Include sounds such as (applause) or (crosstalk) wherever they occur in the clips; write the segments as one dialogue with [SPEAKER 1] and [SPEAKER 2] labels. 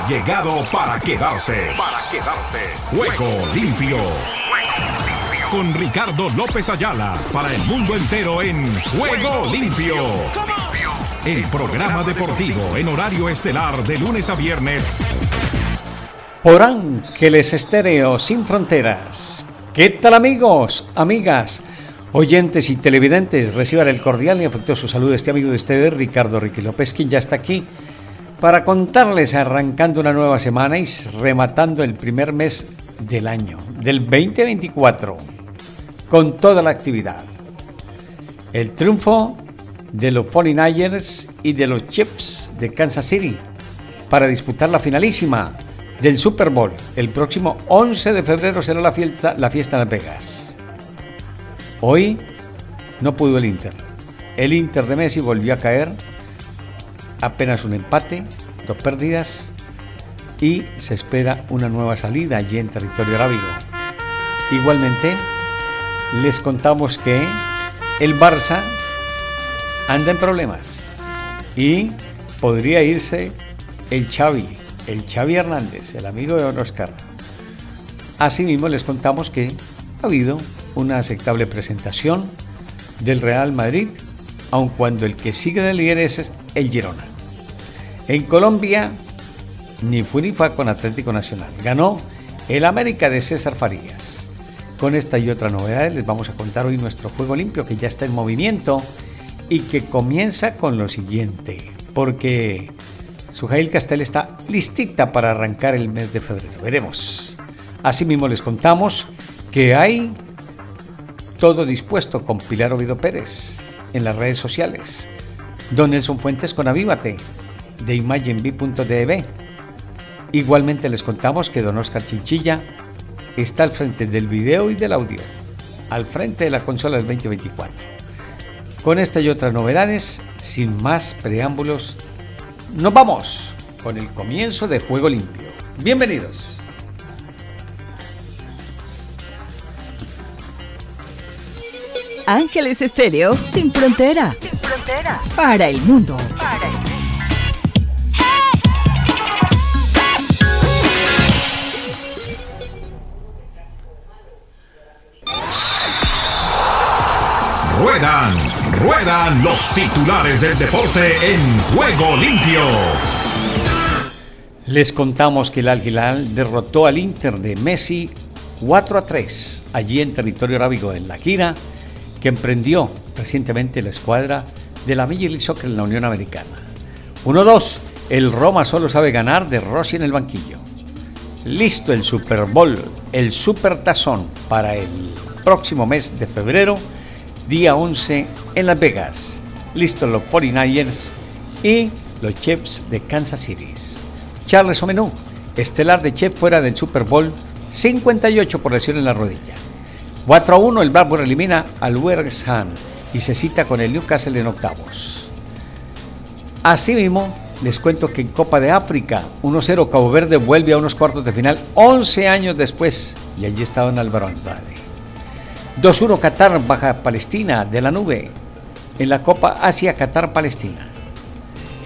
[SPEAKER 1] ha llegado para quedarse. Para quedarse. Juego limpio. Con Ricardo López Ayala para el mundo entero en Juego limpio. El programa deportivo en horario estelar de lunes a viernes.
[SPEAKER 2] Por Ángeles Estéreo sin fronteras. ¿Qué tal amigos, amigas? Oyentes y televidentes, reciban el cordial y afectuoso saludo de este amigo de ustedes, Ricardo Ricky López, quien ya está aquí para contarles, arrancando una nueva semana y rematando el primer mes del año, del 2024, con toda la actividad. El triunfo de los 49ers y de los Chiefs de Kansas City para disputar la finalísima del Super Bowl. El próximo 11 de febrero será la fiesta, la fiesta en Las Vegas. Hoy no pudo el Inter. El Inter de Messi volvió a caer. Apenas un empate, dos pérdidas y se espera una nueva salida allí en territorio arábigo. Igualmente, les contamos que el Barça anda en problemas y podría irse el Xavi, el Xavi Hernández, el amigo de Don Oscar. Asimismo, les contamos que ha habido una aceptable presentación del Real Madrid, aun cuando el que sigue de líder es el Girona. En Colombia, ni fue ni fue con Atlético Nacional. Ganó el América de César Farías. Con esta y otra novedad les vamos a contar hoy nuestro juego limpio que ya está en movimiento y que comienza con lo siguiente, porque Sujail Castel está listita para arrancar el mes de febrero. Veremos. Asimismo les contamos que hay todo dispuesto con Pilar Ovido Pérez en las redes sociales. Don Nelson Fuentes con Avívate de imagenb.db. Igualmente les contamos que Don Oscar Chinchilla está al frente del video y del audio, al frente de la consola del 2024. Con esta y otras novedades, sin más preámbulos, nos vamos con el comienzo de Juego Limpio. Bienvenidos.
[SPEAKER 3] Ángeles Estéreo sin frontera. Sin frontera. Para el mundo. Para el mundo.
[SPEAKER 1] Ruedan, los titulares del deporte en Juego Limpio.
[SPEAKER 2] Les contamos que el Al derrotó al Inter de Messi 4 a 3 allí en territorio arábigo en La Quira que emprendió recientemente la escuadra de la Major League Soccer en la Unión Americana. 1-2. El Roma solo sabe ganar de Rossi en el banquillo. Listo el Super Bowl, el Super Tazón para el próximo mes de febrero, día 11 en Las Vegas. Listo los 49ers y los Chiefs de Kansas City. Charles Omenú, estelar de Chef fuera del Super Bowl, 58 por lesión en la rodilla. 4 a 1 el Blackburn elimina al West y se cita con el Newcastle en octavos. Asimismo, les cuento que en Copa de África 1-0 Cabo Verde vuelve a unos cuartos de final 11 años después y allí estaba en Álvaro Andrade. 2-1 Qatar baja Palestina de la nube en la Copa Asia Qatar Palestina.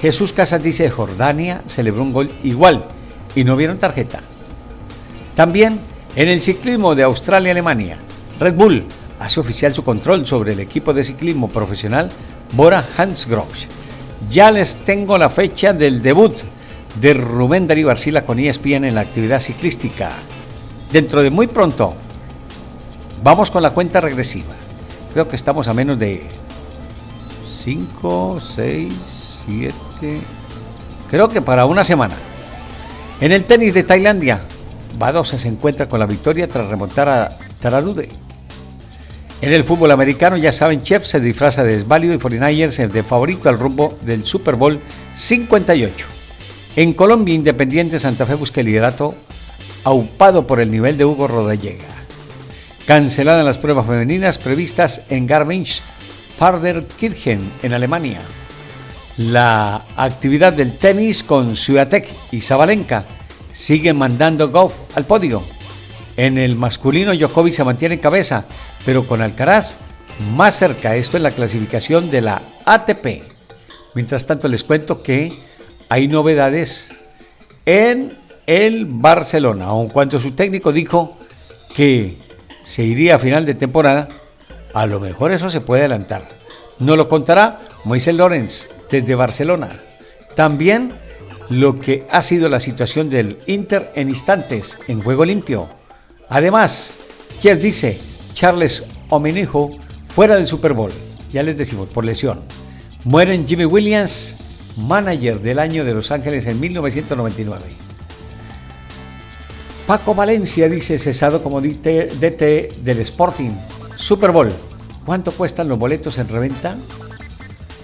[SPEAKER 2] Jesús Casas dice Jordania celebró un gol igual y no vieron tarjeta. También en el ciclismo de Australia-Alemania Red Bull hace oficial su control sobre el equipo de ciclismo profesional Bora Hansgrohe. Ya les tengo la fecha del debut de Rubén Darío Arcila con ESPN en la actividad ciclística. Dentro de muy pronto, vamos con la cuenta regresiva. Creo que estamos a menos de 5, 6, 7, creo que para una semana. En el tenis de Tailandia, Badosa se encuentra con la victoria tras remontar a Taradude en el fútbol americano, ya saben, Chef se disfraza de desválido y 49ers de favorito al rumbo del Super Bowl 58. En Colombia, Independiente Santa Fe busca el liderato aupado por el nivel de Hugo Rodallega. Canceladas las pruebas femeninas previstas en Garmisch Parderkirchen, en Alemania. La actividad del tenis con Ciudadtec y Zabalenka sigue mandando golf al podio. En el masculino, Djokovic se mantiene en cabeza, pero con Alcaraz más cerca. Esto es la clasificación de la ATP. Mientras tanto les cuento que hay novedades en el Barcelona, aun cuando su técnico dijo que se iría a final de temporada, a lo mejor eso se puede adelantar. Nos lo contará Moisés Lorenz desde Barcelona. También lo que ha sido la situación del Inter en instantes en juego limpio. Además, quien dice Charles Omenijo fuera del Super Bowl, ya les decimos, por lesión. Mueren Jimmy Williams, manager del año de Los Ángeles en 1999. Paco Valencia dice cesado como DT del Sporting. Super Bowl. ¿Cuánto cuestan los boletos en reventa?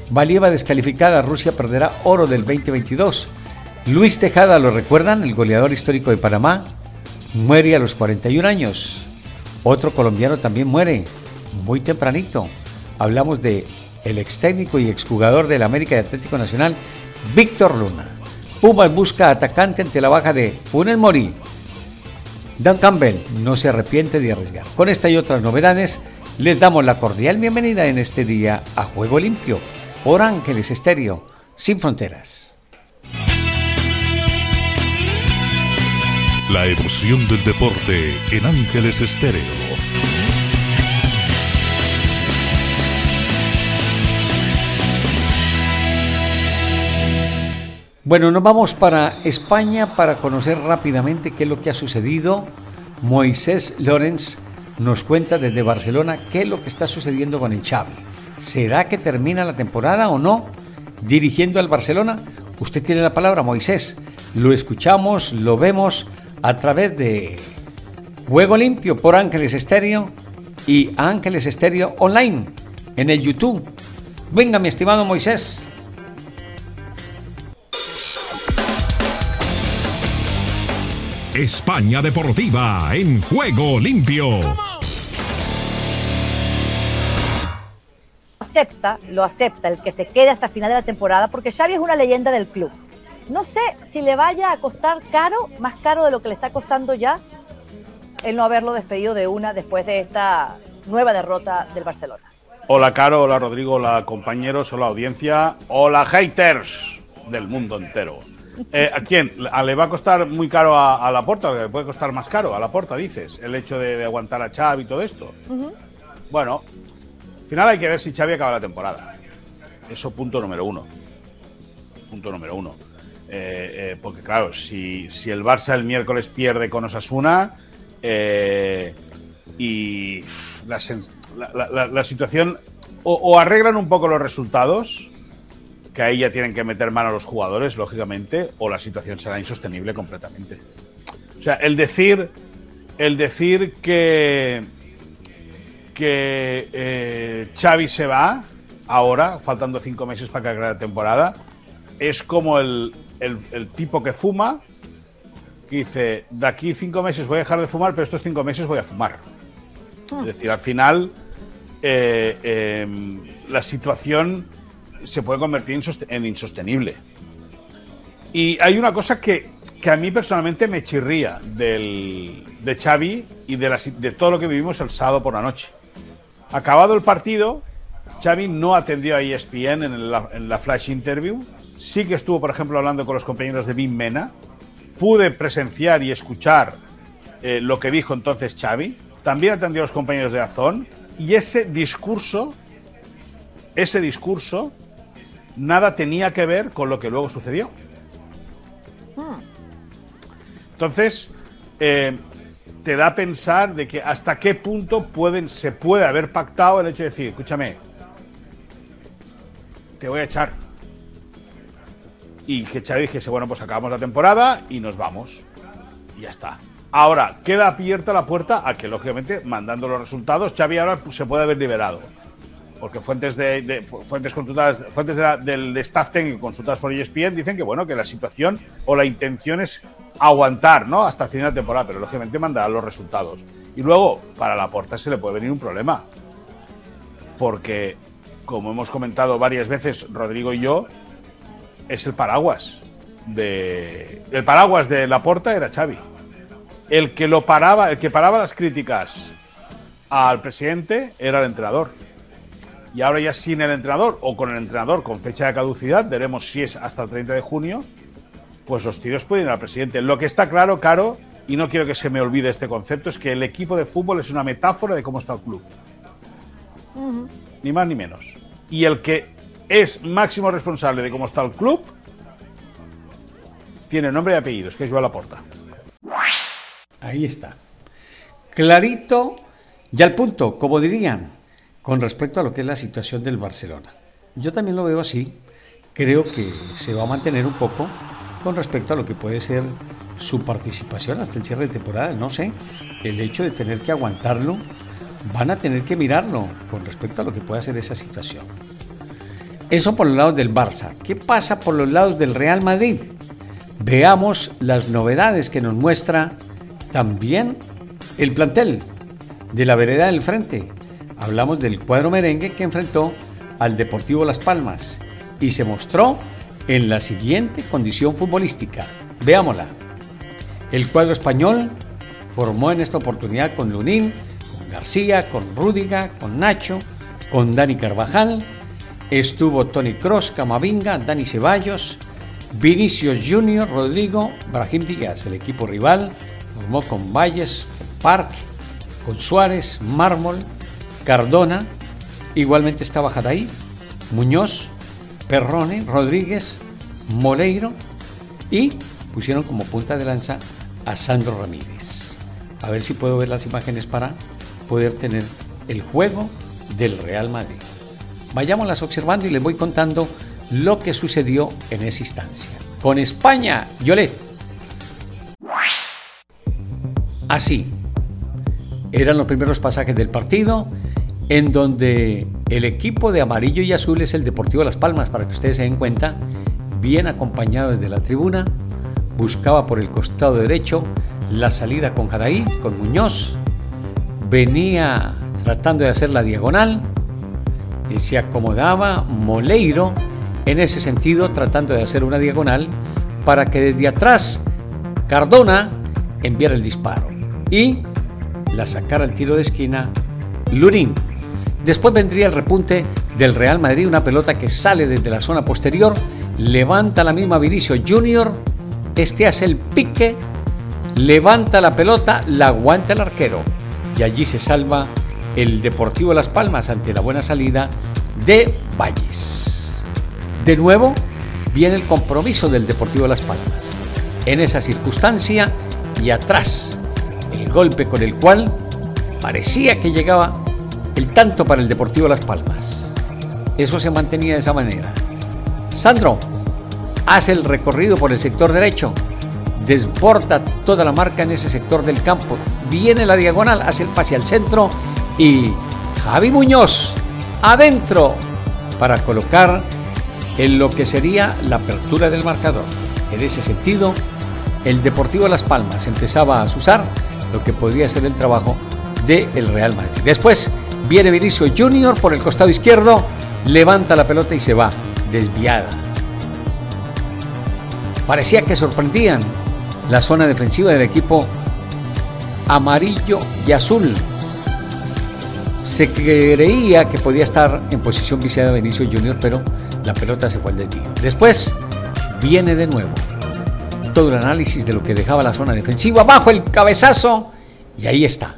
[SPEAKER 2] Valieva descalificada, Rusia perderá oro del 2022. Luis Tejada, ¿lo recuerdan? El goleador histórico de Panamá. Muere a los 41 años. Otro colombiano también muere, muy tempranito. Hablamos de el ex técnico y exjugador del América de Atlético Nacional, Víctor Luna. Pumas busca atacante ante la baja de Funes Mori. Dan Campbell no se arrepiente de arriesgar. Con esta y otras novedades, les damos la cordial bienvenida en este día a Juego Limpio por Ángeles Estéreo, sin fronteras.
[SPEAKER 1] La emoción del deporte en Ángeles Estéreo.
[SPEAKER 2] Bueno, nos vamos para España para conocer rápidamente qué es lo que ha sucedido. Moisés Lorenz nos cuenta desde Barcelona qué es lo que está sucediendo con el Xavi. ¿Será que termina la temporada o no dirigiendo al Barcelona? Usted tiene la palabra, Moisés. Lo escuchamos, lo vemos a través de Juego Limpio por Ángeles Estéreo y Ángeles Estéreo Online en el YouTube. Venga, mi estimado Moisés.
[SPEAKER 1] España Deportiva en juego limpio.
[SPEAKER 4] Acepta, lo acepta el que se quede hasta final de la temporada porque Xavi es una leyenda del club. No sé si le vaya a costar caro, más caro de lo que le está costando ya, el no haberlo despedido de una después de esta nueva derrota del Barcelona.
[SPEAKER 5] Hola Caro, hola Rodrigo, hola compañeros, hola audiencia, hola haters del mundo entero. Eh, ¿A quién? ¿Le va a costar muy caro a, la porta? ¿Le puede costar más caro a la porta, dices? El hecho de, aguantar a Xavi y todo esto. Bueno, al final hay que ver si Xavi acaba la temporada. Eso punto número uno. Punto número uno. Eh, eh, porque claro, si, el Barça el miércoles pierde con Osasuna y la, situación o arreglan un poco los resultados que ahí ya tienen que meter mano a los jugadores, lógicamente, o la situación será insostenible completamente. O sea, el decir, el decir que, que eh, Xavi se va ahora, faltando cinco meses para que acabe la temporada, es como el, tipo que fuma, que dice, de aquí cinco meses voy a dejar de fumar, pero estos cinco meses voy a fumar. Es decir, al final, eh, em, la situación se puede convertir en insostenible. Y hay una cosa que, a mí personalmente me chirría del, de Xavi y de, de todo lo que vivimos el sábado por la noche. Acabado el partido, Xavi no atendió a ESPN en la, en la flash interview. Sí que estuvo, por ejemplo, hablando con los compañeros de Bim Mena. Pude presenciar y escuchar eh, lo que dijo entonces Xavi. También atendió a los compañeros de Azón. Y ese discurso, ese discurso nada tenía que ver con lo que luego sucedió. Entonces, eh, te da a pensar de que hasta qué punto pueden, se puede haber pactado el hecho de decir, escúchame, te voy a echar. Y que Xavi dijese, bueno, pues acabamos la temporada y nos vamos. Y ya está. Ahora, queda abierta la puerta a que, lógicamente, mandando los resultados, Xavi ahora se puede haber liberado porque fuentes de, fuentes consultadas, fuentes del staff técnico consultadas por ESPN dicen que bueno que la situación o la intención es aguantar, ¿no? Hasta el final de temporada, pero lógicamente mandará los resultados. Y luego para la porta se le puede venir un problema, porque como hemos comentado varias veces Rodrigo y yo, es el paraguas de el paraguas de la porta era Xavi. El que lo paraba, el que paraba las críticas al presidente era el entrenador y ahora ya sin el entrenador o con el entrenador con fecha de caducidad, veremos si es hasta el 30 de junio, pues los tiros pueden ir al presidente. Lo que está claro, Caro, y no quiero que se me olvide este concepto, es que el equipo de fútbol es una metáfora de cómo está el club. Ni más ni menos. Y el que es máximo responsable de cómo está el club tiene nombre y apellidos, que es Joan Laporta.
[SPEAKER 2] Ahí está. Clarito y al punto, como dirían, con respecto a lo que es la situación del Barcelona. Yo también lo veo así. Creo que se va a mantener un poco con respecto a lo que puede ser su participación hasta el cierre de temporada. No sé, el hecho de tener que aguantarlo, van a tener que mirarlo con respecto a lo que puede hacer esa situación. Eso por los lados del Barça. ¿Qué pasa por los lados del Real Madrid? Veamos las novedades que nos muestra también el plantel de la vereda del frente. Hablamos del cuadro merengue que enfrentó al Deportivo Las Palmas y se mostró en la siguiente condición futbolística. Veámosla. El cuadro español formó en esta oportunidad con Lunín, con García, con Rúdiga, con Nacho, con Dani Carvajal. Estuvo Tony Cross, Camavinga, Dani Ceballos, Vinicius Junior, Rodrigo, Brahim Díaz. El equipo rival formó con Valles, Park, con Suárez, Mármol, Cardona. Igualmente estaba Jadaí, Muñoz, Perrone, Rodríguez, Moleiro y pusieron como punta de lanza a Sandro Ramírez. A ver si puedo ver las imágenes para poder tener el juego del Real Madrid. Vayámoslas observando y les voy contando lo que sucedió en esa instancia. Con España, Yolet. Así. Eran los primeros pasajes del partido en donde el equipo de amarillo y azul es el Deportivo Las Palmas, para que ustedes se den cuenta, bien acompañado desde la tribuna, buscaba por el costado derecho la salida con Jadaí, con Muñoz, venía tratando de hacer la diagonal y se acomodaba Moleiro en ese sentido tratando de hacer una diagonal para que desde atrás Cardona enviara el disparo y la sacara al tiro de esquina Lurín. Después vendría el repunte del Real Madrid, una pelota que sale desde la zona posterior, levanta la misma Vinicio Junior, este hace el pique, levanta la pelota, la aguanta el arquero y allí se salva el Deportivo Las Palmas ante la buena salida de Valles. De nuevo viene el compromiso del Deportivo Las Palmas. En esa circunstancia y atrás, el golpe con el cual parecía que llegaba el tanto para el Deportivo Las Palmas. Eso se mantenía de esa manera. Sandro hace el recorrido por el sector derecho, desborda toda la marca en ese sector del campo, viene la diagonal, hace el pase al centro y Javi Muñoz adentro para colocar en lo que sería la apertura del marcador. En ese sentido, el Deportivo Las Palmas empezaba a usar lo que podría ser el trabajo del Real Madrid. Después Viene Vinicio Junior por el costado izquierdo, levanta la pelota y se va, desviada. Parecía que sorprendían la zona defensiva del equipo amarillo y azul. Se creía que podía estar en posición viciada Vinicio Junior, pero la pelota se fue al desvío. Después viene de nuevo todo el análisis de lo que dejaba la zona defensiva bajo el cabezazo y ahí está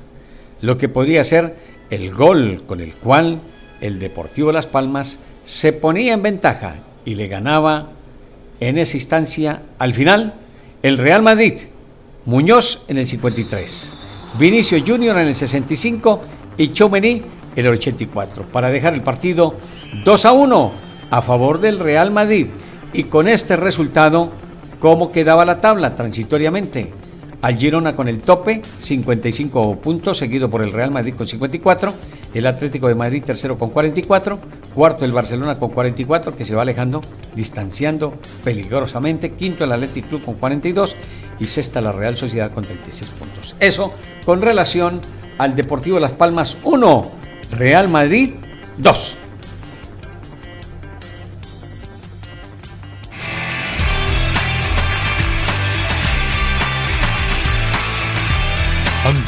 [SPEAKER 2] lo que podría ser el gol con el cual el Deportivo Las Palmas se ponía en ventaja y le ganaba en esa instancia al final el Real Madrid. Muñoz en el 53, Vinicio Junior en el 65 y Chomení en el 84 para dejar el partido 2 a 1 a favor del Real Madrid. Y con este resultado cómo quedaba la tabla transitoriamente al Girona con el tope, 55 puntos, seguido por el Real Madrid con 54, el Atlético de Madrid tercero con 44, cuarto el Barcelona con 44, que se va alejando, distanciando peligrosamente, quinto el Athletic Club con 42 y sexta la Real Sociedad con 36 puntos. Eso con relación al Deportivo Las Palmas 1, Real Madrid 2.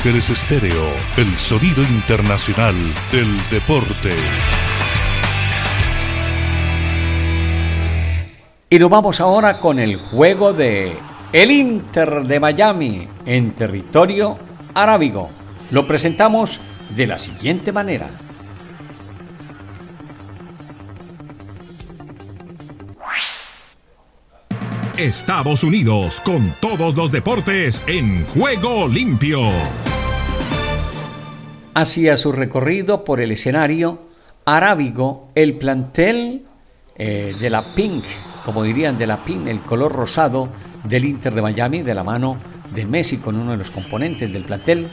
[SPEAKER 1] Ángeles Estéreo, el sonido internacional del deporte.
[SPEAKER 2] Y nos vamos ahora con el juego de el Inter de Miami en territorio arábigo. Lo presentamos de la siguiente manera.
[SPEAKER 1] Estados Unidos con todos los deportes en juego limpio.
[SPEAKER 2] Hacia su recorrido por el escenario arábigo, el plantel eh, de la Pink, como dirían de la Pink, el color rosado del Inter de Miami, de la mano de Messi con uno de los componentes del plantel,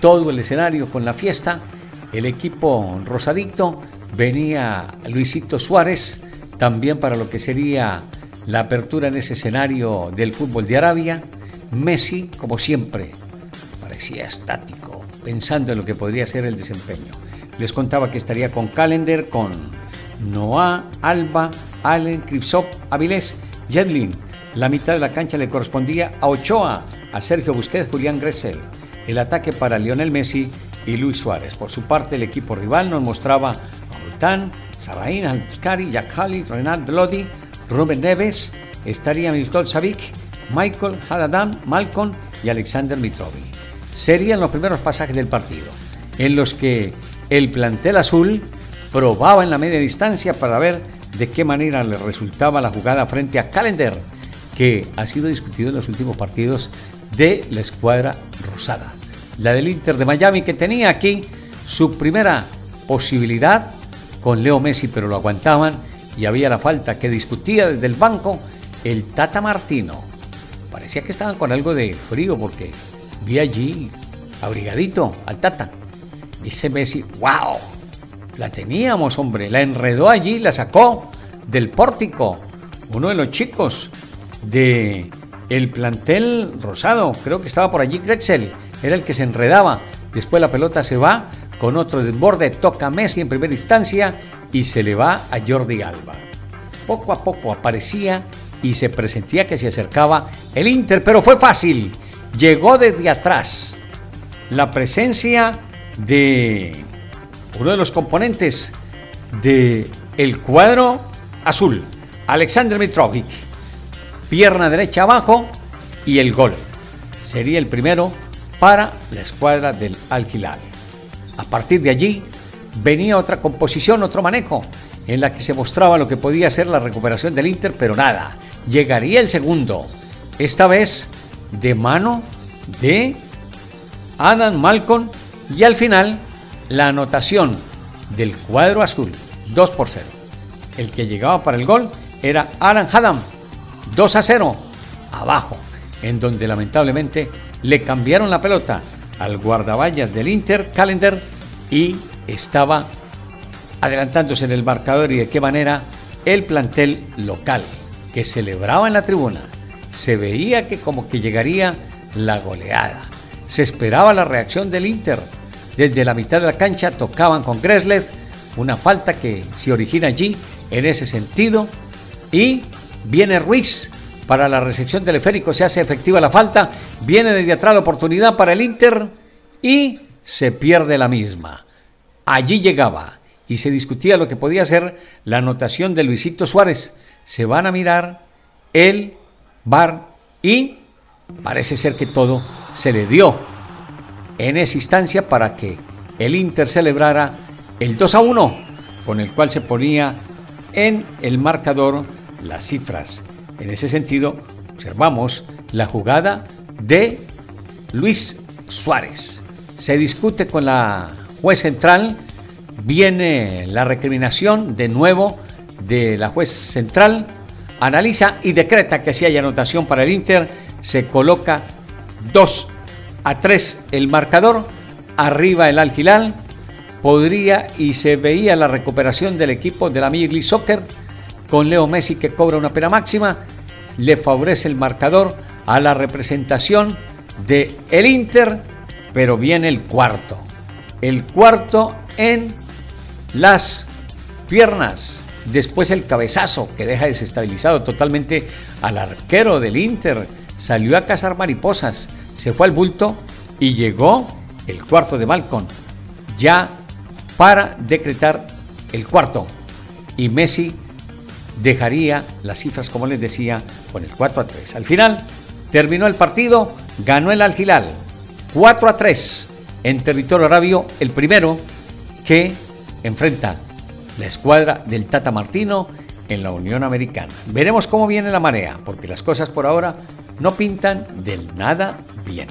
[SPEAKER 2] todo el escenario con la fiesta, el equipo rosadito, venía Luisito Suárez, también para lo que sería la apertura en ese escenario del fútbol de Arabia, Messi, como siempre, parecía estático, pensando en lo que podría ser el desempeño. Les contaba que estaría con Calendar, con Noah, Alba, Allen, Kripsop, Avilés, Jedlin. La mitad de la cancha le correspondía a Ochoa, a Sergio Busquets, Julián Gressel. El ataque para Lionel Messi y Luis Suárez. Por su parte, el equipo rival nos mostraba a Bultán, Sabaín, Altiscari, Jack Halley, Lodi, Rubén Neves, estaría Milton Savic, Michael Haladam, Malcolm y Alexander Mitrovic. Serían los primeros pasajes del partido, en los que el plantel azul probaba en la media distancia para ver de qué manera le resultaba la jugada frente a Calendar, que ha sido discutido en los últimos partidos de la escuadra rosada. La del Inter de Miami, que tenía aquí su primera posibilidad con Leo Messi, pero lo aguantaban y había la falta que discutía desde el banco el Tata Martino. Parecía que estaban con algo de frío porque vi allí abrigadito al Tata. Dice Messi, wow, la teníamos, hombre, la enredó allí, la sacó del pórtico. Uno de los chicos de el plantel rosado, creo que estaba por allí Grexel, era el que se enredaba. Después la pelota se va con otro desborde, toca Messi en primera instancia y se le va a Jordi Alba. Poco a poco aparecía y se presentía que se acercaba el Inter, pero fue fácil. Llegó desde atrás la presencia de uno de los componentes de cuadro azul, Alexander Mitrovic. Pierna derecha abajo y el gol. Sería el primero para la escuadra del Al A partir de allí, venía otra composición, otro manejo, en la que se mostraba lo que podía ser la recuperación del Inter, pero nada. Llegaría el segundo, esta vez de mano de Adam Malcolm y al final la anotación del cuadro azul, 2 por 0. El que llegaba para el gol era Alan Haddam, 2 a 0, abajo, en donde lamentablemente le cambiaron la pelota al guardaballas del Inter, Calendar, y estaba adelantándose en el marcador y de qué manera el plantel local que celebraba en la tribuna se veía que como que llegaría la goleada. Se esperaba la reacción del Inter. Desde la mitad de la cancha tocaban con Greslet una falta que se origina allí en ese sentido y viene Ruiz para la recepción teleférico, se hace efectiva la falta, viene desde atrás la oportunidad para el Inter y se pierde la misma. Allí llegaba y se discutía lo que podía ser la anotación de Luisito Suárez. Se van a mirar el bar y parece ser que todo se le dio en esa instancia para que el Inter celebrara el 2 a 1, con el cual se ponía en el marcador las cifras. En ese sentido, observamos la jugada de Luis Suárez. Se discute con la juez central, viene la recriminación de nuevo de la juez central, analiza y decreta que si hay anotación para el Inter, se coloca 2 a 3 el marcador, arriba el Algilal, podría y se veía la recuperación del equipo de la Major Soccer con Leo Messi que cobra una pena máxima, le favorece el marcador a la representación de el Inter, pero viene el cuarto el cuarto en las piernas. Después el cabezazo que deja desestabilizado totalmente al arquero del Inter. Salió a cazar mariposas, se fue al bulto y llegó el cuarto de Malcolm. Ya para decretar el cuarto. Y Messi dejaría las cifras, como les decía, con el 4 a 3. Al final, terminó el partido, ganó el Algilal 4 a 3 en territorio arabio, el primero que enfrenta la escuadra del Tata Martino en la Unión Americana. Veremos cómo viene la marea, porque las cosas por ahora no pintan del nada bien.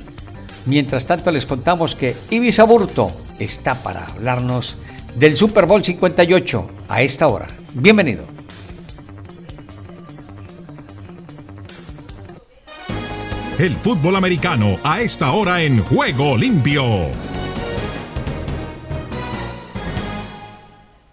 [SPEAKER 2] Mientras tanto les contamos que Ibiza Burto está para hablarnos del Super Bowl 58 a esta hora. Bienvenido.
[SPEAKER 1] El fútbol americano a esta hora en Juego Limpio.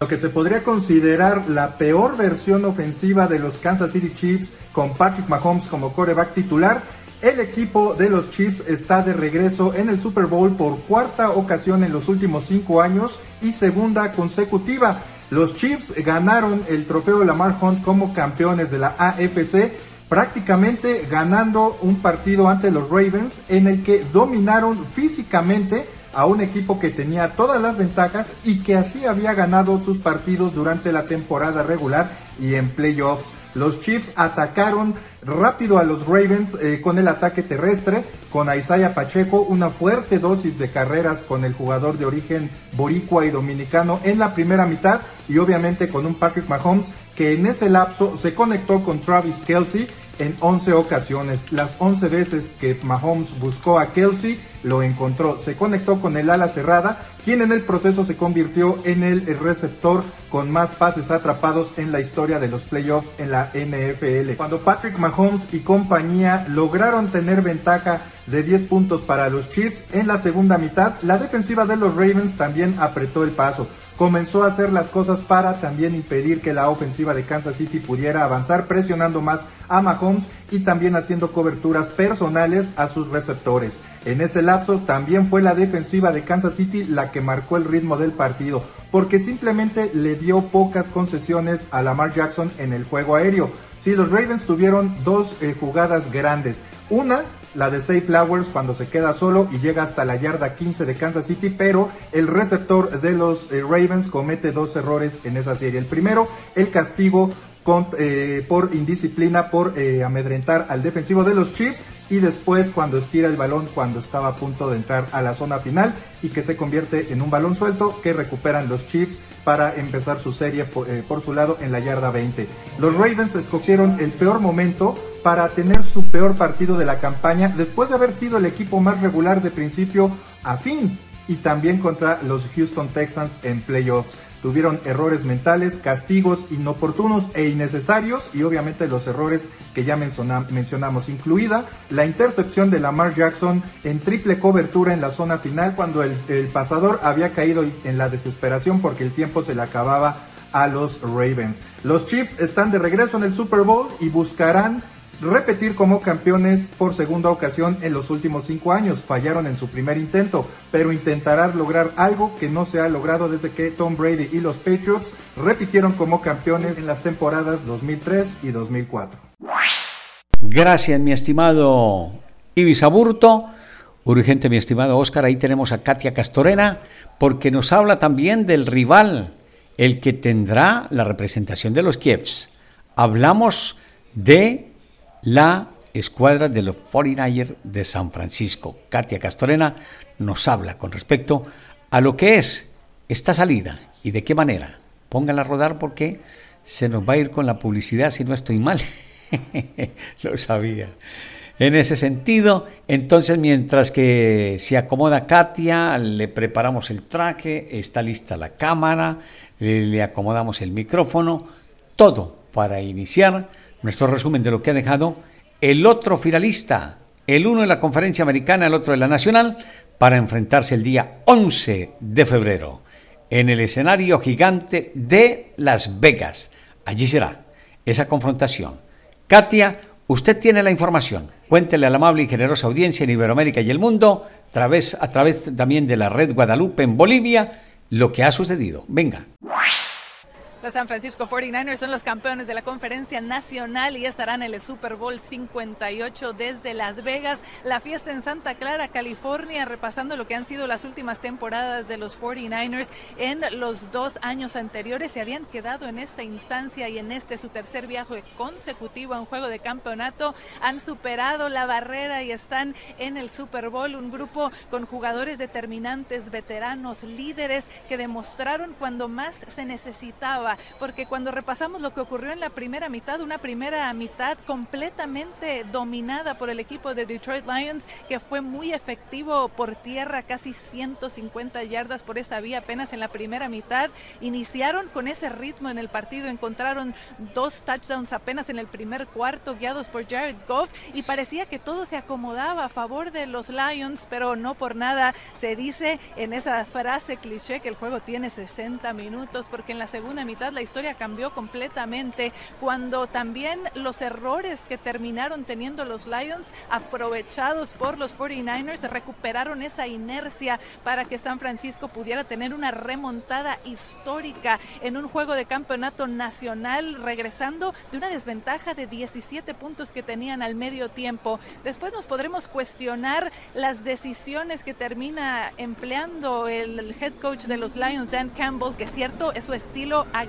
[SPEAKER 6] Lo que se podría considerar la peor versión ofensiva de los Kansas City Chiefs con Patrick Mahomes como coreback titular, el equipo de los Chiefs está de regreso en el Super Bowl por cuarta ocasión en los últimos cinco años y segunda consecutiva. Los Chiefs ganaron el trofeo Lamar Hunt como campeones de la AFC, prácticamente ganando un partido ante los Ravens en el que dominaron físicamente a un equipo que tenía todas las ventajas y que así había ganado sus partidos durante la temporada regular y en playoffs. Los Chiefs atacaron rápido a los Ravens eh, con el ataque terrestre, con Isaiah Pacheco, una fuerte dosis de carreras con el jugador de origen boricua y dominicano en la primera mitad y obviamente con un Patrick Mahomes que en ese lapso se conectó con Travis Kelsey en 11 ocasiones. Las 11 veces que Mahomes buscó a Kelsey, lo encontró. Se conectó con el ala cerrada, quien en el proceso se convirtió en el receptor con más pases atrapados en la historia de los playoffs en la NFL. Cuando Patrick Mahomes y compañía lograron tener ventaja de 10 puntos para los Chiefs en la segunda mitad, la defensiva de los Ravens también apretó el paso comenzó a hacer las cosas para también impedir que la ofensiva de Kansas City pudiera avanzar, presionando más a Mahomes y también haciendo coberturas personales a sus receptores. En ese lapso también fue la defensiva de Kansas City la que marcó el ritmo del partido, porque simplemente le dio pocas concesiones a Lamar Jackson en el juego aéreo. Sí, los Ravens tuvieron dos eh, jugadas grandes. Una la de Safe Flowers cuando se queda solo y llega hasta la yarda 15 de Kansas City, pero el receptor de los eh, Ravens comete dos errores en esa serie. El primero, el castigo eh, por indisciplina, por eh, amedrentar al defensivo de los Chiefs y después cuando estira el balón cuando estaba a punto de entrar a la zona final y que se convierte en un balón suelto que recuperan los Chiefs para empezar su serie por su lado en la yarda 20. Los Ravens escogieron el peor momento para tener su peor partido de la campaña después de haber sido el equipo más regular de principio a fin y también contra los Houston Texans en playoffs. Tuvieron errores mentales, castigos inoportunos e innecesarios y obviamente los errores que ya mencionamos, incluida la intercepción de Lamar Jackson en triple cobertura en la zona final cuando el, pasador había caído en la desesperación porque el tiempo se le acababa a los Ravens. Los Chiefs están de regreso en el Super Bowl y buscarán repetir como campeones por segunda ocasión en los últimos cinco años. Fallaron en su primer intento, pero intentarán lograr algo que no se ha logrado desde que Tom Brady y los Patriots repitieron como campeones en las temporadas 2003 y 2004.
[SPEAKER 2] Gracias, mi estimado Ibis Aburto. Urgente, mi estimado Oscar. Ahí tenemos a Katia Castorena, porque nos habla también del rival, el que tendrá la representación de los Kievs. Hablamos de la escuadra de los 49ers de San Francisco. Katia Castorena nos habla con respecto a lo que es esta salida y de qué manera. Pónganla a rodar porque se nos va a ir con la publicidad si no estoy mal. (laughs) lo sabía. En ese sentido, entonces mientras que se acomoda Katia, le preparamos el traje, está lista la cámara, le acomodamos el micrófono, todo para iniciar nuestro resumen de lo que ha dejado el otro finalista, el uno de la conferencia americana, el otro de la nacional, para enfrentarse el día 11 de febrero en el escenario gigante de Las Vegas. Allí será esa confrontación. Katia, usted tiene la información. Cuéntele a la amable y generosa audiencia en Iberoamérica y el mundo, a través, a través también de la red Guadalupe en Bolivia, lo que ha sucedido. Venga.
[SPEAKER 7] Los San Francisco 49ers son los campeones de la conferencia nacional y estarán en el Super Bowl 58 desde Las Vegas. La fiesta en Santa Clara, California, repasando lo que han sido las últimas temporadas de los 49ers en los dos años anteriores. Se habían quedado en esta instancia y en este su tercer viaje consecutivo a un juego de campeonato. Han superado la barrera y están en el Super Bowl. Un grupo con jugadores determinantes, veteranos, líderes que demostraron cuando más se necesitaba porque cuando repasamos lo que ocurrió en la primera mitad, una primera mitad completamente dominada por el equipo de Detroit Lions, que fue muy efectivo por tierra, casi 150 yardas por esa vía apenas en la primera mitad, iniciaron con ese ritmo en el partido, encontraron dos touchdowns apenas en el primer cuarto, guiados por Jared Goff, y parecía que todo se acomodaba a favor de los Lions, pero no por nada. Se dice en esa frase cliché que el juego tiene 60 minutos, porque en la segunda mitad la historia cambió completamente cuando también los errores que terminaron teniendo los Lions, aprovechados por los 49ers, recuperaron esa inercia para que San Francisco pudiera tener una remontada histórica en un juego de campeonato nacional, regresando de una desventaja de 17 puntos que tenían al medio tiempo. Después nos podremos cuestionar las decisiones que termina empleando el head coach de los Lions, Dan Campbell, que cierto, es su estilo agresivo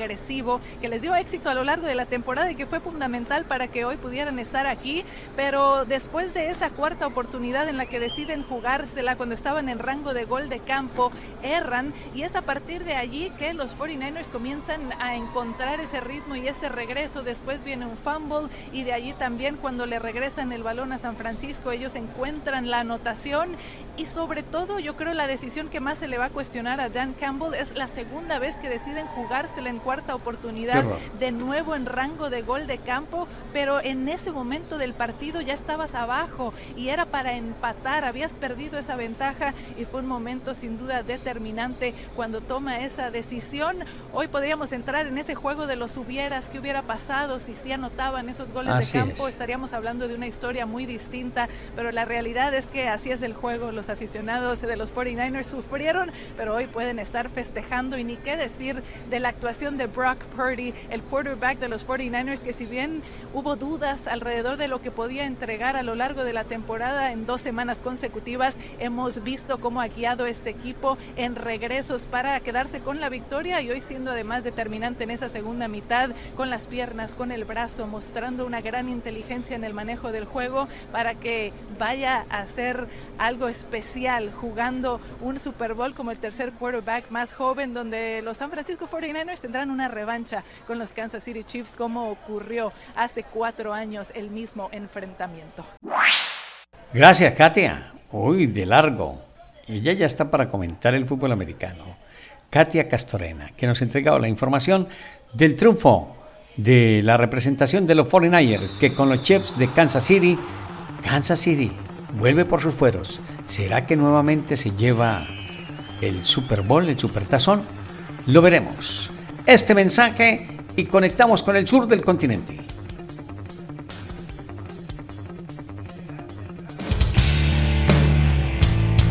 [SPEAKER 7] que les dio éxito a lo largo de la temporada y que fue fundamental para que hoy pudieran estar aquí, pero después de esa cuarta oportunidad en la que deciden jugársela cuando estaban en rango de gol de campo, erran. Y es a partir de allí que los 49ers comienzan a encontrar ese ritmo y ese regreso, después viene un fumble y de allí también cuando le regresan el balón a San Francisco ellos encuentran la anotación. Y sobre todo yo creo la decisión que más se le va a cuestionar a Dan Campbell es la segunda vez que deciden jugársela en cuarta oportunidad, de nuevo en rango de gol de campo, pero en ese momento del partido ya estabas abajo y era para empatar, habías perdido esa ventaja y fue un momento sin duda determinante cuando toma esa decisión. Hoy podríamos entrar en ese juego de los hubieras, qué hubiera pasado si sí anotaban esos goles de campo, estaríamos hablando de una historia muy distinta, pero la realidad es que así es el juego, los aficionados de los 49ers sufrieron, pero hoy pueden estar festejando y ni qué decir de la actuación de Brock Purdy, el quarterback de los 49ers, que si bien hubo dudas alrededor de lo que podía entregar a lo largo de la temporada en dos semanas consecutivas, hemos visto cómo ha guiado este equipo en regresos para quedarse con la victoria y hoy siendo además determinante en esa segunda mitad, con las piernas, con el brazo, mostrando una gran inteligencia en el manejo del juego para que vaya a ser algo especial jugando un Super Bowl como el tercer quarterback más joven donde los San Francisco 49ers tendrán una revancha con los Kansas City Chiefs como ocurrió hace cuatro años el mismo enfrentamiento.
[SPEAKER 2] Gracias, Katia. Uy, de largo. Ella ya está para comentar el fútbol americano. Katia Castorena, que nos ha entregado la información del triunfo de la representación de los 49ers, que con los Chiefs de Kansas City, Kansas City vuelve por sus fueros. ¿Será que nuevamente se lleva el Super Bowl, el Super Tazón? Lo veremos este mensaje y conectamos con el sur del continente.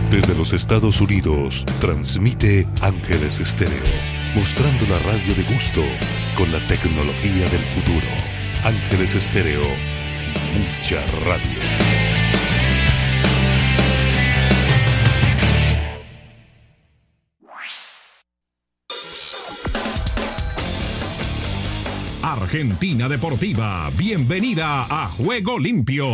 [SPEAKER 1] Desde los Estados Unidos, transmite Ángeles Estéreo, mostrando la radio de gusto con la tecnología del futuro. Ángeles Estéreo, mucha radio. Argentina Deportiva, bienvenida a Juego Limpio.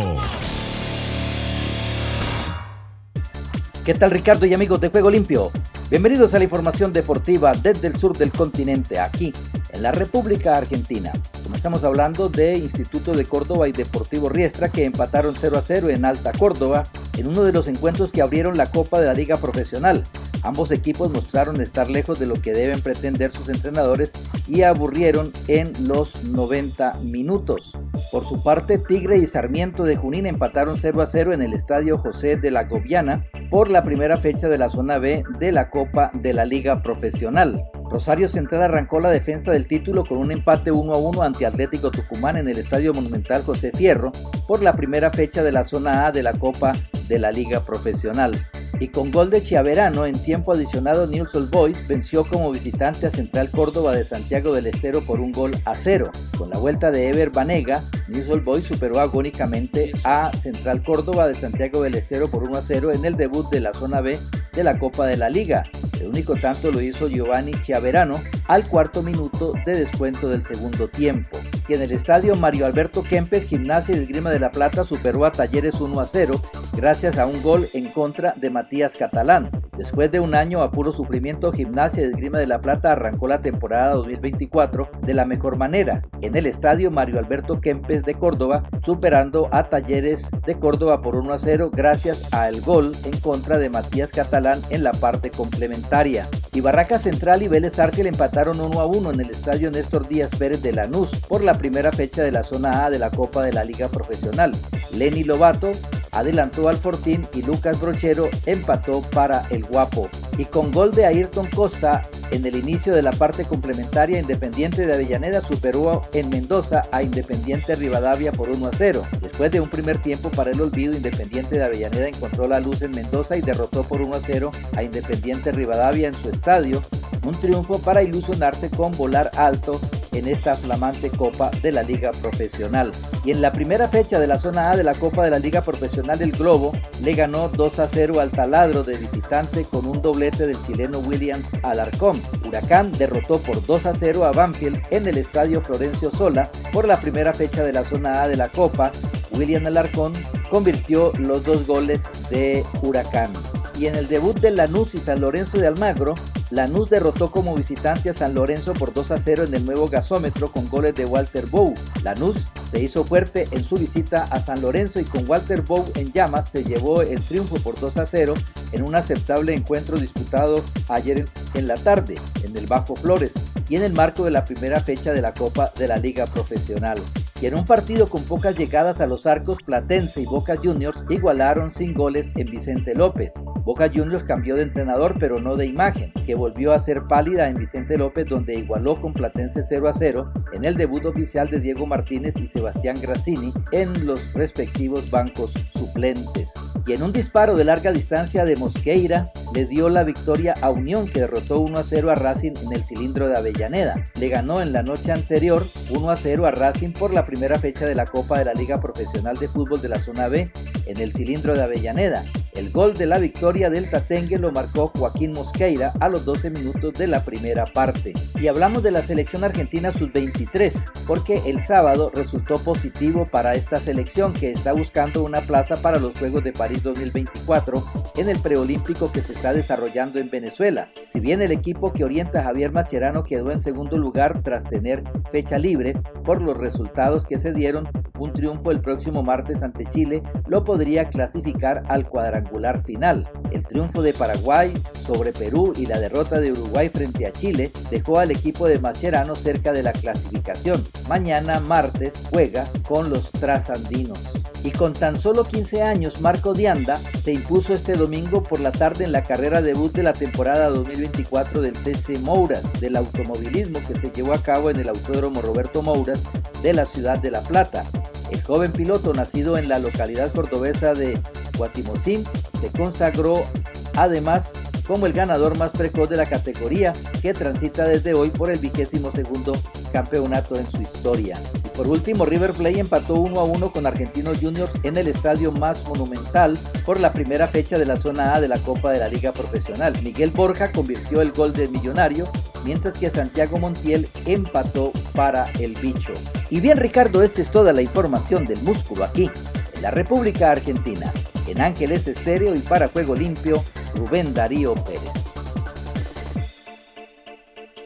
[SPEAKER 8] ¿Qué tal Ricardo y amigos de Juego Limpio? Bienvenidos a la información deportiva desde el sur del continente, aquí en la República Argentina. Comenzamos hablando de Instituto de Córdoba y Deportivo Riestra que empataron 0 a 0 en Alta Córdoba en uno de los encuentros que abrieron la Copa de la Liga Profesional. Ambos equipos mostraron estar lejos de lo que deben pretender sus entrenadores y aburrieron en los 90 minutos. Por su parte, Tigre y Sarmiento de Junín empataron 0 a 0 en el Estadio José de la Gobiana por la primera fecha de la zona B de la Copa de la Liga Profesional. Rosario Central arrancó la defensa del título con un empate 1 a 1 ante Atlético Tucumán en el Estadio Monumental José Fierro por la primera fecha de la zona A de la Copa de la Liga Profesional. Y con gol de Chiaverano en tiempo adicionado, News Old Boys venció como visitante a Central Córdoba de Santiago del Estero por un gol a cero. Con la vuelta de Ever Banega, News Old Boys superó agónicamente a Central Córdoba de Santiago del Estero por 1 a 0 en el debut de la zona B de la Copa de la Liga. El único tanto lo hizo Giovanni Chiaverano al cuarto minuto de descuento del segundo tiempo. Y en el estadio Mario Alberto Kempes, Gimnasia y Esgrima de la Plata superó a Talleres 1 a 0 gracias a un gol en contra de Matías Catalán. Después de un año a puro sufrimiento, Gimnasia y Esgrima de la Plata arrancó la temporada 2024 de la mejor manera, en el estadio Mario Alberto Kempes de Córdoba, superando a Talleres de Córdoba por 1 a 0 gracias al gol en contra de Matías Catalán en la parte complementaria. Y Barraca Central y Vélez Argel empataron 1 a 1 en el estadio Néstor Díaz Pérez de Lanús por la primera fecha de la zona A de la Copa de la Liga Profesional. Lenny Lobato adelantó al Fortín y Lucas Brochero empató para el Guapo. Y con gol de Ayrton Costa en el inicio de la parte complementaria, Independiente de Avellaneda superó en Mendoza a Independiente Rivadavia por 1 a 0. Después de un primer tiempo para el olvido, Independiente de Avellaneda encontró la luz en Mendoza y derrotó por 1 a 0 a Independiente Rivadavia en su estadio. Un triunfo para ilusionarse con volar alto en esta flamante Copa de la Liga Profesional. Y en la primera fecha de la zona A de la Copa de la Liga Profesional del Globo, le ganó 2 a 0 al taladro de visitante con un doblete del chileno Williams Alarcón. Huracán derrotó por 2 a 0 a Banfield en el estadio Florencio Sola por la primera fecha de la zona A de la Copa. William Alarcón convirtió los dos goles de Huracán. Y en el debut de Lanús y San Lorenzo de Almagro, Lanús derrotó como visitante a San Lorenzo por 2 a 0 en el nuevo gasómetro con goles de Walter Bow. Lanús se hizo fuerte en su visita a San Lorenzo y con Walter Bow en llamas se llevó el triunfo por 2 a 0 en un aceptable encuentro disputado ayer en la tarde en el Bajo Flores y en el marco de la primera fecha de la Copa de la Liga Profesional. Y en un partido con pocas llegadas a los arcos, Platense y Boca Juniors igualaron sin goles en Vicente López. Boca Juniors cambió de entrenador pero no de imagen, que volvió a ser pálida en Vicente López donde igualó con Platense 0 a 0 en el debut oficial de Diego Martínez y Sebastián Grassini en los respectivos bancos suplentes. Y en un disparo de larga distancia de Mosqueira le dio la victoria a Unión que derrotó 1 a 0 a Racing en el cilindro de Avellaneda. Le ganó en la noche anterior 1 a 0 a Racing por la primera fecha de la Copa de la Liga Profesional de Fútbol de la Zona B en el cilindro de Avellaneda. El gol de la victoria del Tatengue lo marcó Joaquín Mosqueira a los 12 minutos de la primera parte. Y hablamos de la selección argentina sub-23, porque el sábado resultó positivo para esta selección que está buscando una plaza para los Juegos de París 2024 en el preolímpico que se está desarrollando en Venezuela. Si bien el equipo que orienta a Javier Mascherano quedó en segundo lugar tras tener fecha libre por los resultados que se dieron, un triunfo el próximo martes ante Chile lo podría clasificar al cuadrangular final. El triunfo de Paraguay sobre Perú y la derrota de Uruguay frente a Chile dejó al equipo de Mascherano cerca de la clasificación. Mañana martes juega con los trasandinos. Y con tan solo 15 años, Marco Dianda se impuso este domingo por la tarde en la carrera debut de la temporada 2024 del TC Mouras, del automovilismo que se llevó a cabo en el Autódromo Roberto Mouras de la ciudad de La Plata. El joven piloto, nacido en la localidad cordobesa de Guatimosín, se consagró además como el ganador más precoz de la categoría que transita desde hoy por el vigésimo segundo campeonato en su historia. Por último, River Plate empató 1 a 1 con Argentinos Juniors en el estadio más monumental por la primera fecha de la zona A de la Copa de la Liga Profesional. Miguel Borja convirtió el gol del millonario, mientras que Santiago Montiel empató para el bicho. Y bien Ricardo, esta es toda la información del músculo aquí, en la República Argentina. En Ángeles Estéreo y para Juego Limpio, Rubén Darío Pérez.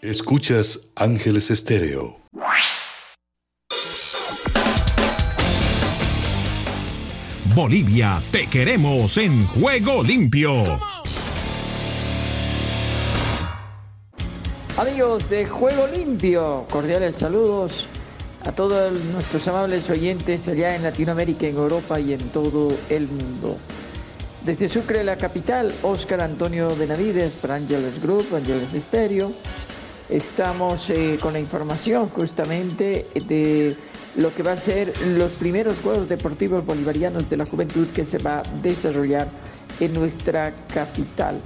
[SPEAKER 1] Escuchas Ángeles Estéreo. Bolivia, te queremos en Juego Limpio.
[SPEAKER 9] Amigos de Juego Limpio, cordiales saludos a todos nuestros amables oyentes allá en Latinoamérica, en Europa y en todo el mundo. Desde Sucre, la capital, Oscar Antonio Benavides para Angeles Group, Angeles Stereo. Estamos eh, con la información justamente de lo que va a ser los primeros Juegos Deportivos Bolivarianos de la Juventud que se va a desarrollar en nuestra capital.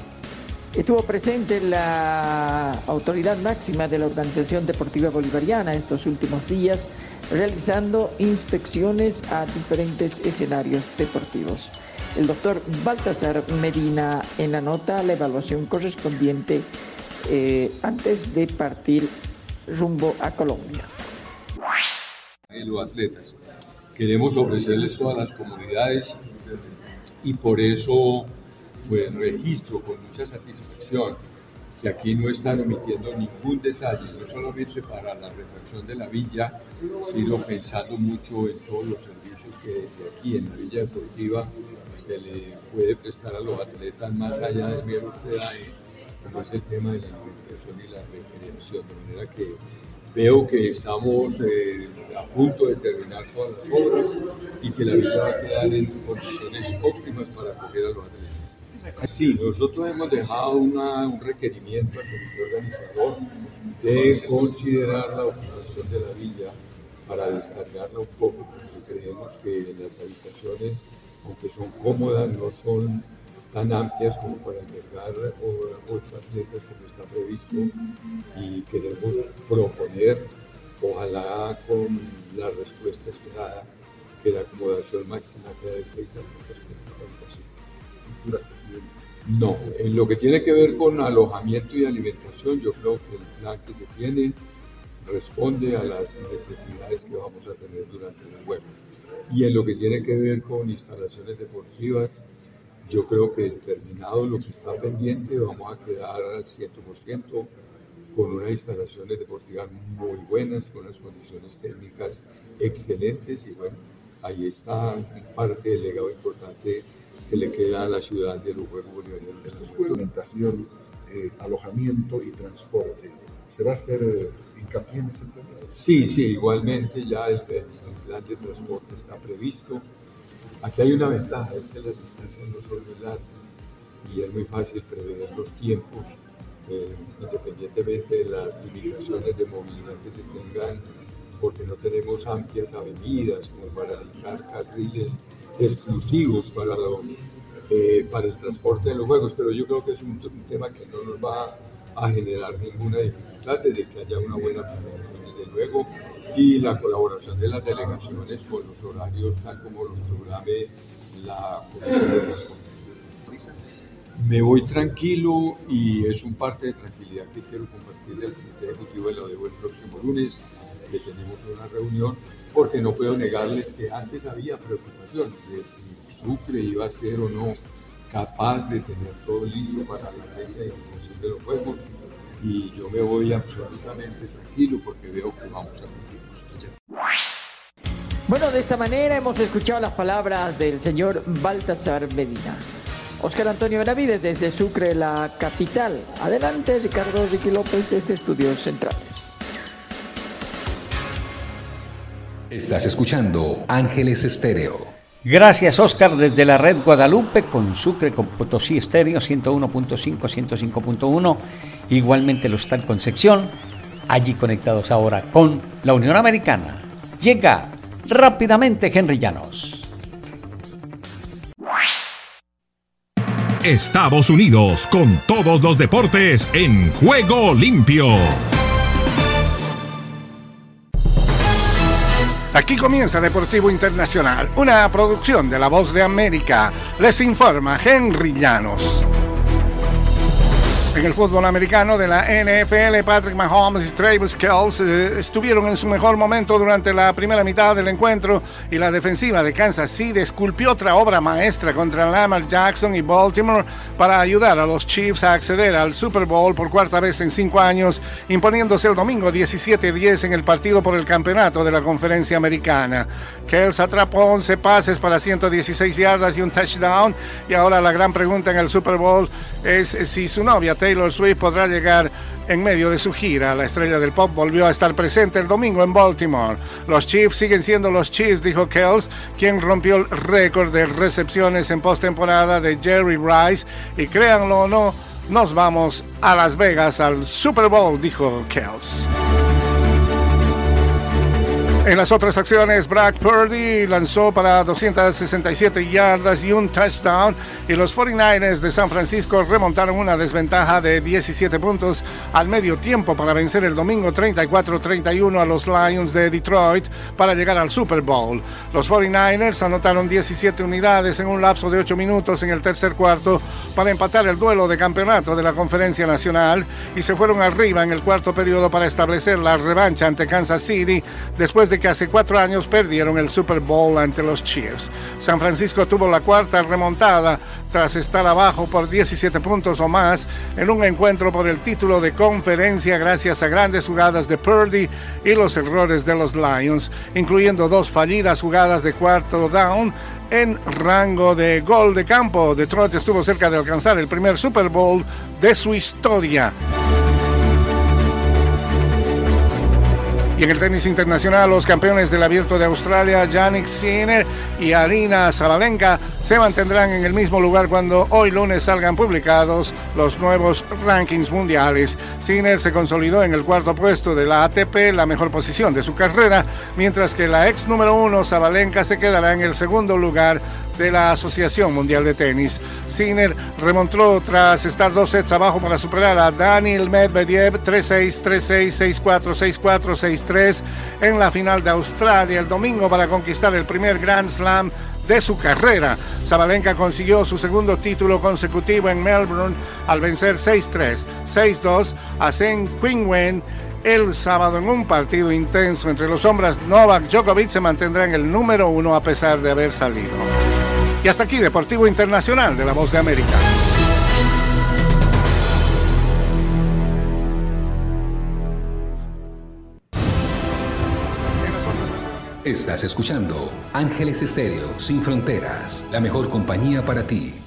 [SPEAKER 9] Estuvo presente la autoridad máxima de la Organización Deportiva Bolivariana estos últimos días, realizando inspecciones a diferentes escenarios deportivos. El doctor Baltasar Medina en la nota la evaluación correspondiente eh, antes de partir rumbo a Colombia.
[SPEAKER 10] Los atletas. Queremos ofrecerles todas las comunidades y por eso pues registro con mucha satisfacción que aquí no están omitiendo ningún detalle, no solamente para la refacción de la villa, sino pensando mucho en todos los servicios que aquí en la villa deportiva se le puede prestar a los atletas más allá del mero hospedaje, como es el tema de la alimentación y la recreación, de manera que veo que estamos eh, punto de terminar todas las obras y que la villa va a quedar en condiciones óptimas para acoger a los atletas. Sí, nosotros hemos dejado un requerimiento al comité organizador de considerar la ocupación de la villa para descargarla un poco, porque creemos que las habitaciones, aunque son cómodas, no son tan amplias como para albergar ocho atletas como está previsto y queremos proponer, ojalá con la respuesta esperada, que la acomodación máxima sea de seis atletas por habitación. No, en lo que tiene que ver con alojamiento y alimentación, yo creo que el plan que se tiene responde a las necesidades que vamos a tener durante el juego. Y en lo que tiene que ver con instalaciones deportivas, yo creo que terminado lo que está pendiente, vamos a quedar al 100% con unas instalaciones deportivas muy buenas, con unas condiciones técnicas excelentes y bueno, ahí está parte del legado importante que le queda a la ciudad de los Juegos Bolivarianos.
[SPEAKER 11] Esto es alimentación, eh, alojamiento y transporte. ¿Se va a hacer eh, hincapié en ese tema?
[SPEAKER 10] Sí, sí, igualmente ya el, el plan de transporte está previsto Aquí hay una ventaja, es que las distancias no son muy largas y es muy fácil prever los tiempos, eh, independientemente de las limitaciones de movilidad que se tengan, porque no tenemos amplias avenidas como para dedicar carriles exclusivos para, eh, el transporte de los juegos, pero yo creo que es un, tema que no nos va a generar ninguna dificultad de que haya una buena planeación, desde luego y la colaboración de las delegaciones con los horarios tal como los programe la me voy tranquilo y es un parte de tranquilidad que quiero compartir al Comité Ejecutivo de la ODEBO el próximo lunes, que tenemos una reunión, porque no puedo negarles que antes había preocupación de si Sucre iba a ser o no capaz de tener todo listo para la fecha de iniciación de los Juegos y yo me voy absolutamente tranquilo porque veo que vamos a cumplir.
[SPEAKER 9] Bueno, de esta manera hemos escuchado las palabras del señor Baltasar Medina. Oscar Antonio Benavides desde Sucre, la capital. Adelante, Ricardo Ricky López desde Estudios Centrales.
[SPEAKER 1] Estás escuchando Ángeles Estéreo.
[SPEAKER 2] Gracias, Oscar, desde la red Guadalupe con Sucre con Potosí Estéreo 101.5, 105.1. Igualmente lo está en Concepción, allí conectados ahora con la Unión Americana. Llega rápidamente Henry Llanos.
[SPEAKER 1] Estados Unidos con todos los deportes en juego limpio.
[SPEAKER 12] Aquí comienza Deportivo Internacional, una producción de La Voz de América. Les informa Henry Llanos. En el fútbol americano de la NFL, Patrick Mahomes y Travis Kelce estuvieron en su mejor momento durante la primera mitad del encuentro y la defensiva de Kansas City esculpió otra obra maestra contra Lamar Jackson y Baltimore para ayudar a los Chiefs a acceder al Super Bowl por cuarta vez en cinco años, imponiéndose el domingo 17-10 en el partido por el campeonato de la conferencia americana. Kelce atrapó 11 pases para 116 yardas y un touchdown y ahora la gran pregunta en el Super Bowl es si su novia Taylor Swift podrá llegar en medio de su gira. La estrella del pop volvió a estar presente el domingo en Baltimore. Los Chiefs siguen siendo los Chiefs, dijo Kells, quien rompió el récord de recepciones en postemporada de Jerry Rice. Y créanlo o no, nos vamos a Las Vegas al Super Bowl, dijo Kells. En las otras acciones, Brock Purdy lanzó para 267 yardas y un touchdown y los 49ers de San Francisco remontaron una desventaja de 17 puntos al medio tiempo para vencer el domingo 34-31 a los Lions de Detroit para llegar al Super Bowl. Los 49ers anotaron 17 unidades en un lapso de 8 minutos en el tercer cuarto para empatar el duelo de campeonato de la Conferencia Nacional y se fueron arriba en el cuarto periodo para establecer la revancha ante Kansas City después de que hace cuatro años perdieron el Super Bowl ante los Chiefs. San Francisco tuvo la cuarta remontada tras estar abajo por 17 puntos o más en un encuentro por el título de conferencia gracias a grandes jugadas de Purdy y los errores de los Lions, incluyendo dos fallidas jugadas de cuarto down en rango de gol de campo. Detroit estuvo cerca de alcanzar el primer Super Bowl de su historia. En el tenis internacional, los campeones del Abierto de Australia, Yannick Sinner y Arina Zabalenka, se mantendrán en el mismo lugar cuando hoy lunes salgan publicados los nuevos rankings mundiales. Sinner se consolidó en el cuarto puesto de la ATP, la mejor posición de su carrera, mientras que la ex número uno, Zabalenka, se quedará en el segundo lugar de la Asociación Mundial de Tenis. Sinner remontó tras estar dos sets abajo para superar a Daniel Medvedev 3-6, 3-6, 6-4, 6-4, 6-3 en la final de Australia el domingo para conquistar el primer Grand Slam de su carrera. Zabalenka consiguió su segundo título consecutivo en Melbourne al vencer 6-3, 6-2 a Zheng Qinwen el sábado en un partido intenso entre los hombres. Novak Djokovic se mantendrá en el número uno a pesar de haber salido. Y hasta aquí Deportivo Internacional de la Voz de América.
[SPEAKER 13] Estás escuchando Ángeles Estéreo Sin Fronteras, la mejor compañía para ti.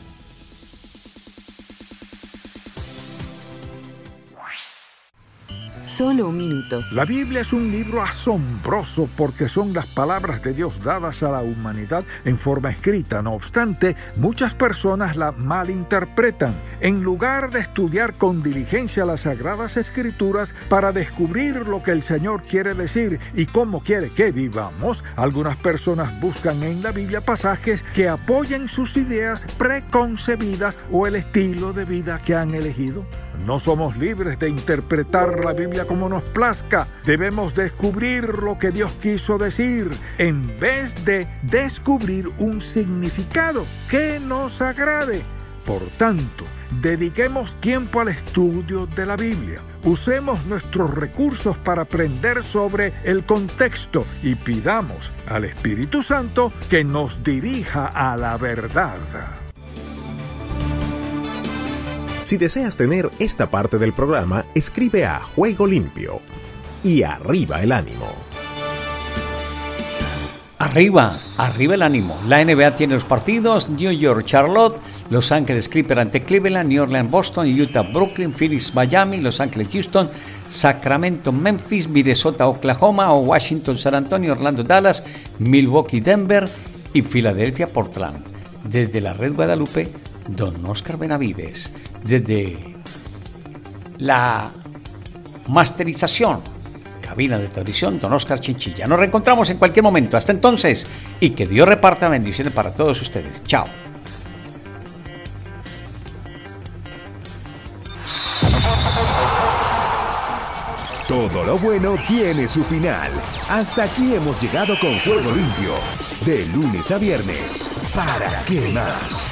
[SPEAKER 14] Solo un minuto.
[SPEAKER 15] La Biblia es un libro asombroso porque son las palabras de Dios dadas a la humanidad en forma escrita. No obstante, muchas personas la malinterpretan. En lugar de estudiar con diligencia las sagradas escrituras para descubrir lo que el Señor quiere decir y cómo quiere que vivamos, algunas personas buscan en la Biblia pasajes que apoyen sus ideas preconcebidas o el estilo de vida que han elegido. No somos libres de interpretar la Biblia como nos plazca. Debemos descubrir lo que Dios quiso decir en vez de descubrir un significado que nos agrade. Por tanto, dediquemos tiempo al estudio de la Biblia. Usemos nuestros recursos para aprender sobre el contexto y pidamos al Espíritu Santo que nos dirija a la verdad.
[SPEAKER 16] Si deseas tener esta parte del programa, escribe a Juego Limpio y arriba el ánimo.
[SPEAKER 2] Arriba, arriba el ánimo. La NBA tiene los partidos: New York, Charlotte, Los Ángeles Clippers ante Cleveland, New Orleans, Boston, Utah, Brooklyn, Phoenix, Miami, Los Ángeles, Houston, Sacramento, Memphis, Minnesota, Oklahoma, o Washington, San Antonio, Orlando, Dallas, Milwaukee, Denver y Filadelfia, Portland. Desde la Red Guadalupe, Don Oscar Benavides desde la masterización, cabina de tradición, don Oscar Chinchilla. Nos reencontramos en cualquier momento. Hasta entonces, y que Dios reparta bendiciones para todos ustedes. Chao.
[SPEAKER 16] Todo lo bueno tiene su final. Hasta aquí hemos llegado con Juego Limpio. De lunes a viernes. ¿Para qué más?